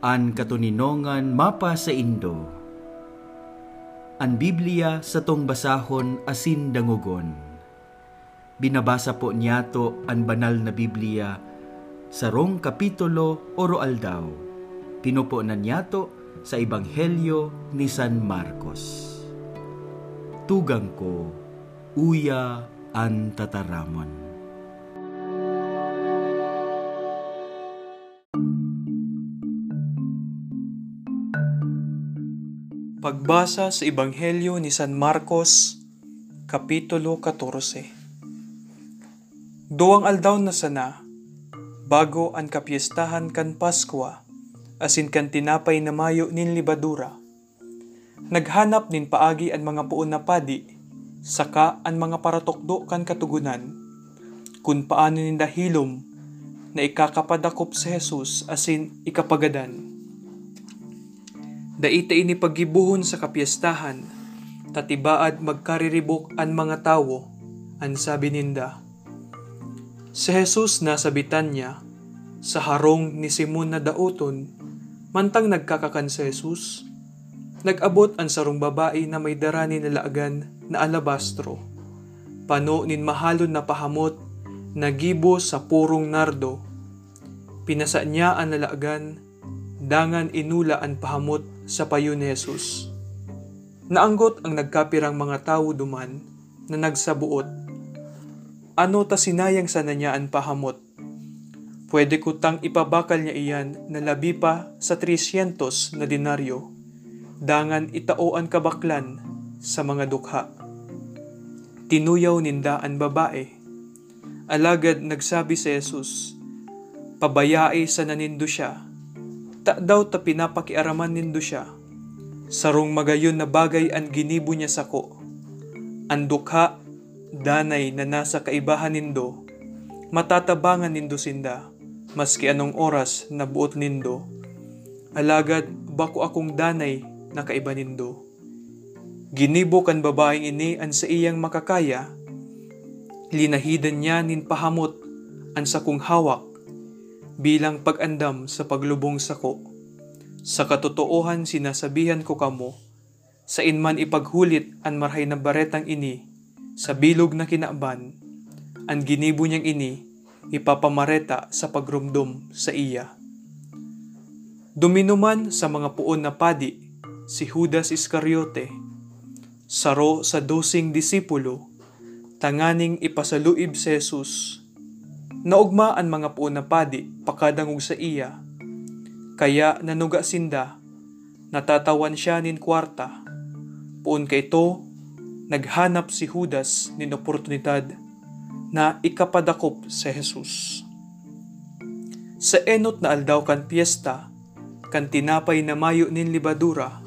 An katuninongan mapa sa Indo. An Biblia sa tong basahon asin dangugon. Binabasa po niyato an banal na Biblia sa rong kapitulo oro aldaw. Pinupo na niyato sa Ebanghelyo ni San Marcos. Tugang ko, uya an tataramon. Pagbasa sa Ebanghelyo ni San Marcos, Kapitulo 14 Duwang aldaw na sana, bago ang kapiestahan kan Paskwa, asin kan tinapay na mayo nin libadura. Naghanap nin paagi ang mga puon na padi, saka ang mga paratokdo kan katugunan, kung paano nin dahilom na ikakapadakop sa Jesus asin ikapagadan Daita ini paggibuhon sa kapiestahan, tatibaad magkariribok an mga tawo, an sabi ninda. Si Jesus nasa Bitanya, sa harong ni Simon na dauton, mantang nagkakakan si Jesus, nag-abot ang sarong babae na may darani na laagan na alabastro, pano nin mahalon na pahamot, nagibo sa purong nardo, pinasa niya ang nalaagan, dangan inula ang pahamot sa payo ni Jesus. Naanggot ang nagkapirang mga tao duman na nagsabuot. Ano ta sinayang sana niya ang pahamot? Pwede ko tang ipabakal niya iyan na labi pa sa 300 na dinaryo. Dangan itaoan kabaklan sa mga dukha. Tinuyaw ninda ang babae. Alagad nagsabi si Jesus, Pabayae sa nanindo siya Ta daw ta pinapakiaraman nindo siya. Sarong magayon na bagay ang ginibo niya sako. Ang dukha, danay na nasa kaibahan nindo, matatabangan nindo sinda, maski anong oras na buot nindo. Alagad bako akong danay na kaiba nindo. Ginibo kan babaeng ini an sa iyang makakaya, linahidan niya nin pahamot an sa kong hawak bilang pag-andam sa paglubong sako. Sa katotoohan sinasabihan ko kamo, sa inman ipaghulit ang marhay na baretang ini, sa bilog na kinaban, ang ginibo niyang ini, ipapamareta sa pagrumdum sa iya. Duminuman sa mga puon na padi, si Judas Iscariote, saro sa dosing disipulo, tanganing ipasaluib si Jesus Naugma ang mga puon na padi pakadangog sa iya. Kaya nanuga sinda, natatawan siya nin kwarta. Puon kay ito, naghanap si Judas nin oportunidad na ikapadakop sa Jesus. Sa enot na aldaw kan piyesta, kan tinapay na mayo nin libadura,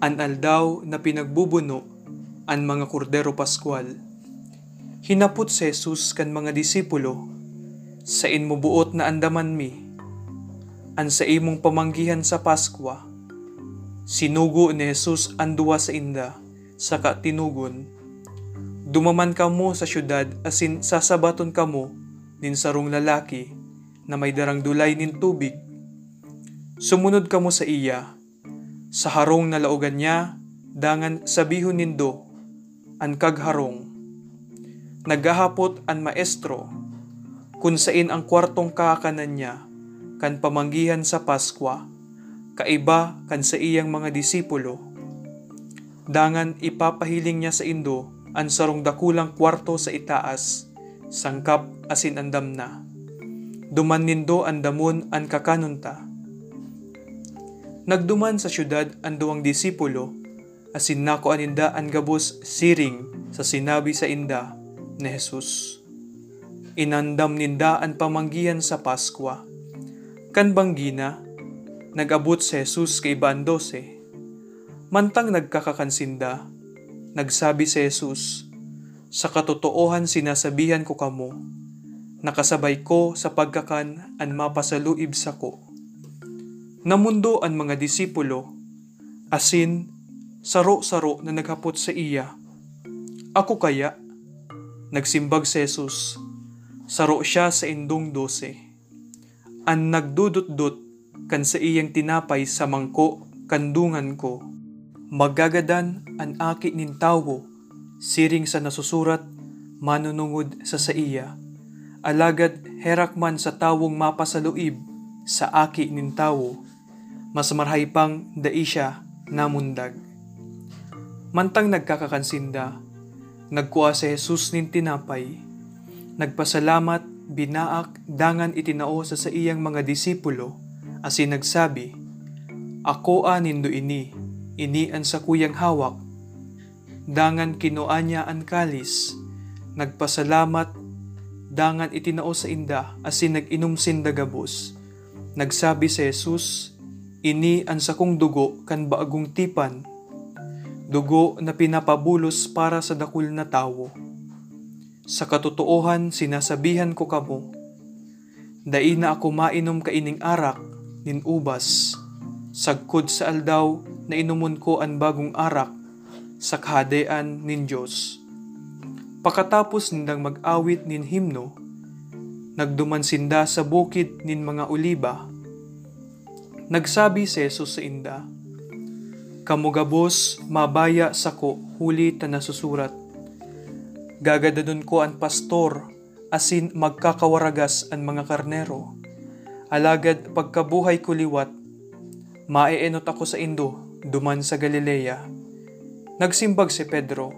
an aldaw na pinagbubuno ang mga kordero paskwal Hinapot si Jesus kan mga disipulo, sa inmo buot na andaman mi, an sa imong pamanggihan sa Paskwa. Sinugo ni Jesus ang duwa sa inda, saka tinugon. Dumaman kamo sa syudad asin sasabaton kamo nin sarong lalaki na may darang dulay nin tubig. Sumunod kamo sa iya, sa harong na laugan niya, dangan sabihon nindo, an kagharong Nagahapot ang maestro, kung sain ang kwartong kakanan niya, kan pamanggihan sa Paskwa, kaiba kan sa iyang mga disipulo. Dangan ipapahiling niya sa Indo ang sarong dakulang kwarto sa itaas, sangkap asin andam na. Duman nindo ang damon ang kakanunta. Nagduman sa syudad ang duwang disipulo, asin nako aninda ang gabos siring sa sinabi sa inda, ni Jesus. Inandam ninda ang pamanggihan sa Paskwa. Kan banggina, nag-abot si Jesus kay bandose. Mantang nagkakakansinda, nagsabi si Jesus, Sa katotoohan sinasabihan ko kamo, nakasabay ko sa pagkakan an mapasaluib sa ko. Namundo ang mga disipulo, asin, saro-saro na naghapot sa iya. Ako kaya, Nagsimbag si Jesus. Saro siya sa indong dose. Ang nagdudot-dot, kan sa iyang tinapay sa mangko kandungan ko. Magagadan an aki nin tawo, siring sa nasusurat, manunungod sa sa iya. Alagad herakman sa tawong mapasaluib sa aki nin tawo, mas marhay pang siya namundag. Mantang nagkakakansinda, nagkuha si Jesus nin tinapay, nagpasalamat, binaak, dangan itinao sa sa iyang mga disipulo, asin nagsabi, Ako anindo ini, ini an sa kuyang hawak. Dangan kinuha niya ang kalis, nagpasalamat, dangan itinao sa inda, asin nag-inom sinda gabos. Nagsabi si Jesus, Ini ang sakong dugo kan baagong tipan, dugo na pinapabulos para sa dakul na tawo. Sa katotoohan sinasabihan ko kamo, dai na ako mainom kaining arak nin ubas, sagkod sa aldaw na inumon ko ang bagong arak sa kahadean nin Diyos. Pakatapos nindang mag-awit nin himno, nagduman sinda sa bukid nin mga oliba, Nagsabi si Jesus sa inda, Kamugabos, mabaya sa ko, huli ta nasusurat. Gagadadon ko ang pastor, asin magkakawaragas ang mga karnero. Alagad pagkabuhay ko liwat, maeenot ako sa Indo, duman sa Galilea. Nagsimbag si Pedro,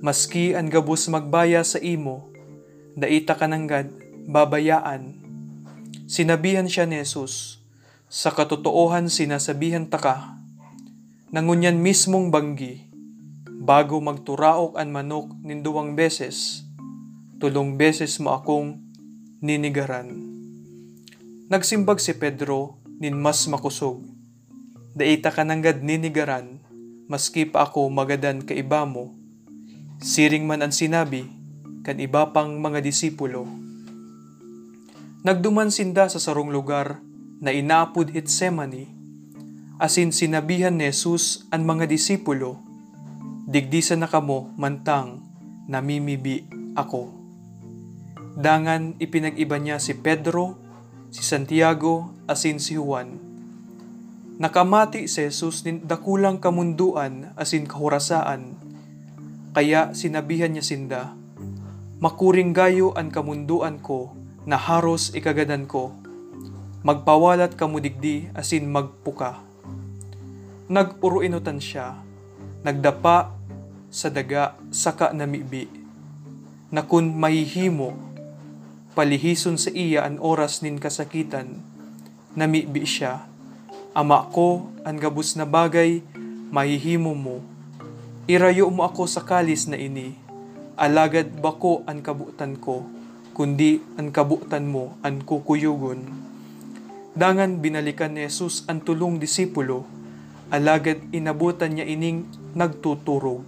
Maski ang gabos magbaya sa imo, daita kananggad, babayaan. Sinabihan siya ni Jesus, sa katotoohan sinasabihan ta ka, nangunyan mismong banggi, bago magturaok ang manok ninduwang beses, tulong beses mo akong ninigaran. Nagsimbag si Pedro nin mas makusog, daita ka nanggad ninigaran, maski pa ako magadan ka iba mo, siring man ang sinabi, kan iba pang mga disipulo. Nagduman sinda sa sarong lugar, na inapod Itsemani, asin sinabihan ni Jesus ang mga disipulo, digdisa na kamo mantang namimibi ako. Dangan ipinag-iba niya si Pedro, si Santiago, asin si Juan. Nakamati si Jesus nin dakulang kamunduan asin kahurasaan, kaya sinabihan niya sinda, Makuring gayo ang kamunduan ko na haros ikagadan ko magpawalat kamudigdi asin magpuka. Naguruinutan siya, nagdapa sa daga saka namibi. Na kun mahihimo, palihison sa iya an oras nin kasakitan, namibi siya. Ama ko, ang gabus na bagay, mahihimo mo. Irayo mo ako sa kalis na ini, alagad bako ang kabutan ko, kundi ang kabutan mo ang kukuyugon. Dangan binalikan ni Jesus ang tulong disipulo, alagad inabutan niya ining nagtuturog.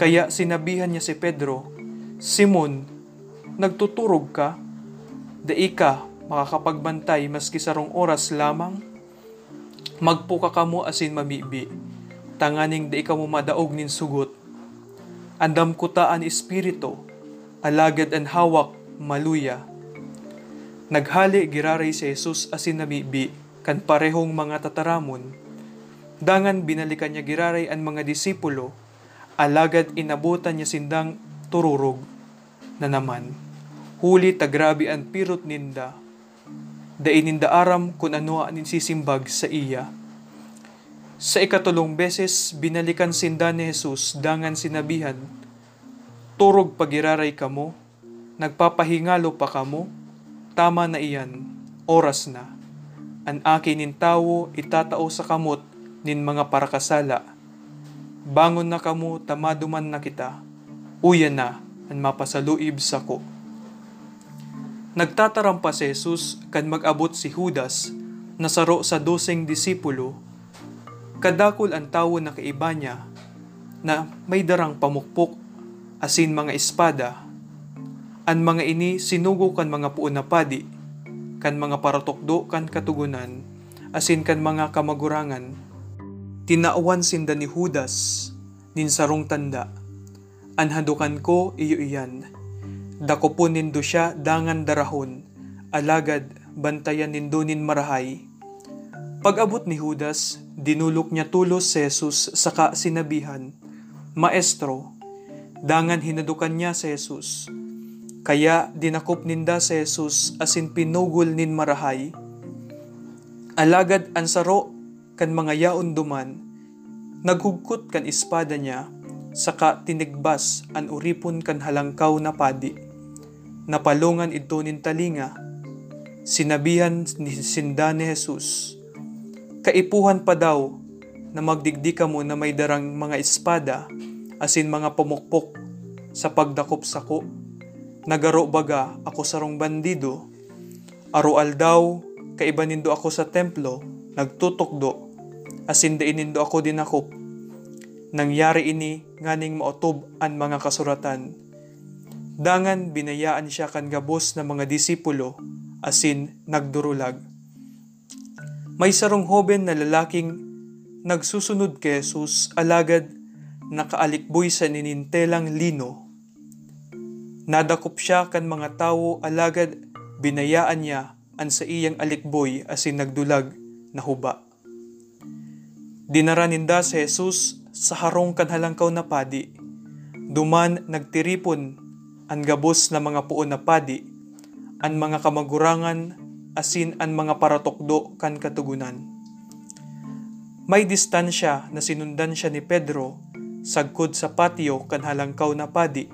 Kaya sinabihan niya si Pedro, Simon, nagtuturog ka? Dai ka makakapagbantay maski sarong oras lamang? Magpuka ka mo asin mamibi, tanganing dai ka mo madaog nin sugot. Andam kutaan espiritu, alagad ang hawak maluya Naghali giraray si Jesus asin namibi kan parehong mga tataramon. Dangan binalikan niya giraray ang mga disipulo, alagad inabutan niya sindang tururog na naman. Huli tagrabi ang pirot ninda. Daininda aram kung ano ang sisimbag sa iya. Sa ikatulong beses, binalikan sinda ni Jesus dangan sinabihan, Turog pagiraray kamo, nagpapahingalo pa kamo, Tama na iyan, oras na. An akin nin tawo itatao sa kamot nin mga parakasala. Bangon na kamo, tamaduman na kita. Uyan na, an mapasaluib sa ko. Nagtatarampa si Jesus kan mag-abot si Judas, nasaro sa doseng disipulo. Kadakol ang tawo na kaiba niya, na may darang pamukpok, asin mga espada, An mga ini sinugo kan mga puon na padi, kan mga paratokdo kan katugunan, asin kan mga kamagurangan. Tinauan sinda ni Judas, nin sarong tanda. Anhadukan ko iyo iyan. Dako nindo siya dangan darahon, alagad bantayan nindo nin marahay. Pag-abot ni Judas, dinulok niya tulos si Jesus sa sinabihan, Maestro, dangan hinadukan niya si Jesus. Kaya dinakop ninda si Jesus asin pinugol nin marahay. Alagad ang saro kan mga yaon duman, naghugkot kan espada niya, saka tinigbas an uripon kan halangkaw na padi. Napalungan ito nin talinga, sinabihan ni sinda ni Jesus, Kaipuhan pa daw na magdigdi mo na may darang mga espada asin mga pumukpok sa pagdakop sako. Nagaro baga ako sarong bandido. Arual daw kaiba nindo ako sa templo, nagtutukdo, asin dain nindo ako dinakop. Nangyari ini nganing maotob an mga kasuratan. Dangan binayaan siya kan gabos na mga disipulo, asin nagdurulag may sarong hoben na lalaking nagsusunod kay Jesus alagad nakaalikboy sa ninintelang lino. Nadakop siya kan mga tao alagad binayaan niya an sa iyang alikboy asin nagdulag na huba. Dinara ninda si Jesus sa harong kanhalangkaw na padi. Duman nagtiripon ang gabos na mga puon na padi, ang mga kamagurangan asin an mga paratokdo kan katugunan. May distansya na sinundan siya ni Pedro sagkod sa patio kan halangkaw na padi.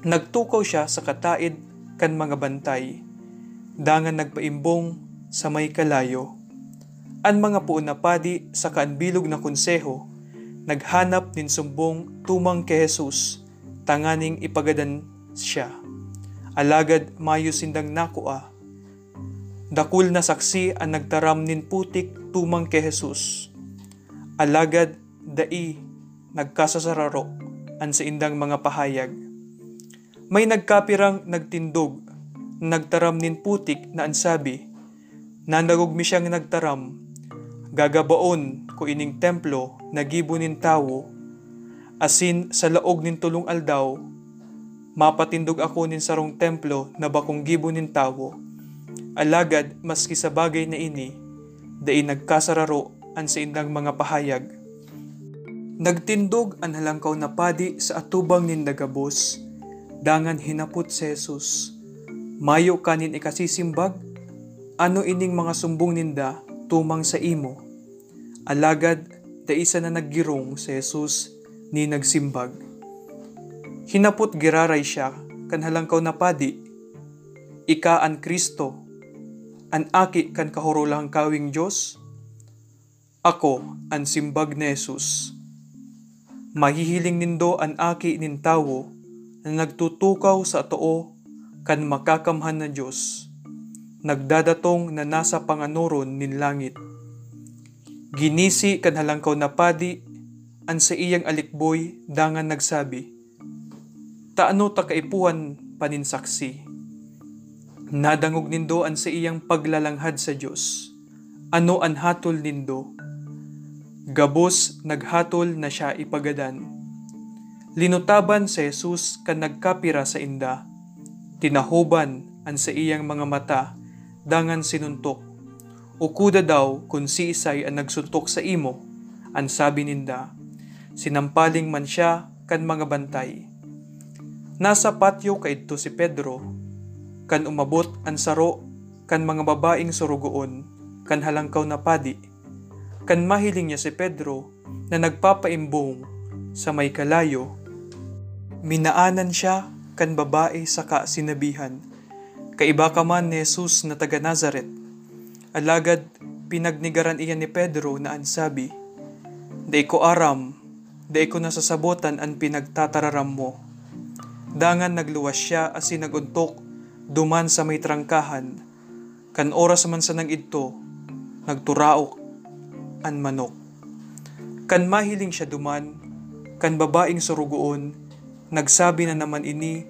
Nagtukaw siya sa kataid kan mga bantay, dangan nagpaimbong sa may kalayo. An mga puon na padi sa kaanbilog na konseho, naghanap nin sumbong tumang kay Jesus, tanganing ipagadan siya. Alagad mayo sindang nakuha, Dakul na saksi ang nagtaram nin putik tumang kay Jesus. Alagad dai nagkasasararo an sa indang mga pahayag. May nagkapirang nagtindog, nagtaram nin putik na ansabi, nanagog mi siyang nagtaram, gagabaon ko ining templo nagibo nin tawo, asin sa laog nin tulong aldaw, mapatindog ako nin sarong templo na bakong gibo nin tawo, Alagad maski sa bagay na ini, dai nagkasararo an sa indang mga pahayag. Nagtindog ang halangkaw na padi sa atubang nindagabos, dangan hinapot si Jesus. Mayo kanin ikasisimbag, ano ining mga sumbong ninda tumang sa imo. Alagad, da isa na naggirong si Jesus ni nagsimbag. Hinapot giraray siya kan halangkaw na padi, ika an Kristo an aki kan kahurulahang kawing Diyos? Ako an simbag ni Jesus. Mahihiling nindo an aki nin tawo na nagtutukaw sa too kan makakamhan na Diyos. Nagdadatong na nasa panganuron nin langit. Ginisi kan halangkaw na padi an sa iyang alikboy dangan nagsabi, Taano ta kaipuan paninsaksi? Nadangog nindo an sa iyang paglalanghad sa Dios. Ano an hatol nindo? Gabos naghatol na siya ipagadan. Linutaban sa Jesus kan nagkapira sa inda. Tinahuban an sa iyang mga mata, dangan sinuntok. Ukuda daw kung si Isay ang nagsuntok sa imo, ang sabi ninda. Sinampaling man siya kan mga bantay. Nasa patyo kaidto si Pedro, kan umabot ang saro kan mga babaing surugoon kan halangkaw na padi kan mahiling niya si Pedro na nagpapaimbong sa may kalayo minaanan siya kan babae saka sinabihan kaiba ka man ni Jesus na taga Nazaret alagad pinagnigaran iyan ni Pedro na ansabi Day ko aram, day ko nasasabotan ang pinagtatararam mo. Dangan nagluwas siya as sinaguntok duman sa may trangkahan, kan oras man sa nang ito, nagturaok an manok. Kan mahiling siya duman, kan babaing surugoon, nagsabi na naman ini,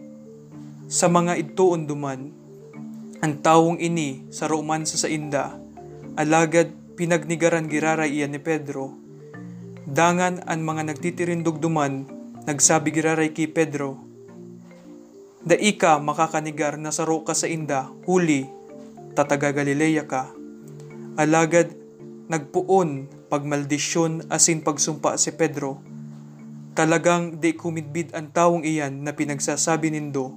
sa mga itoon duman, ang tawong ini sa roman sa sainda, alagad pinagnigaran giraray iyan ni Pedro. Dangan ang mga nagtitirindog duman, nagsabi giraray kay Pedro, Dai ka makakanigar na saro ka sa inda, huli, tataga Galilea ka. Alagad nagpuon pagmaldisyon asin pagsumpa si Pedro. Talagang di kumidbid ang tawong iyan na pinagsasabi nindo.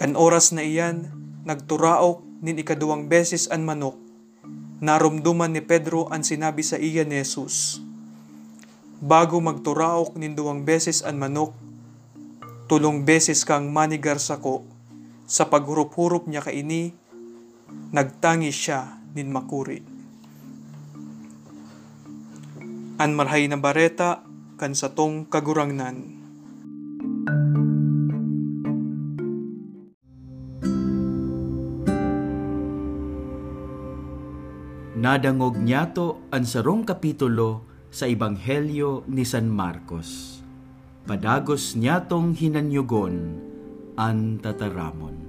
Kan oras na iyan, nagturaok nin ikaduwang beses an manok. Narumduman ni Pedro ang sinabi sa iya ni Jesus. Bago magturaok nin duwang beses an manok, tulong beses kang manigar sako, sa paghurup-hurup niya kaini, nagtangi siya nin makuri. An marhay na bareta kan satong kagurangnan. Nadangog niyato ang sarong kapitulo sa Ebanghelyo ni San Marcos. Padagos niyatong hinanyugon an tataramon.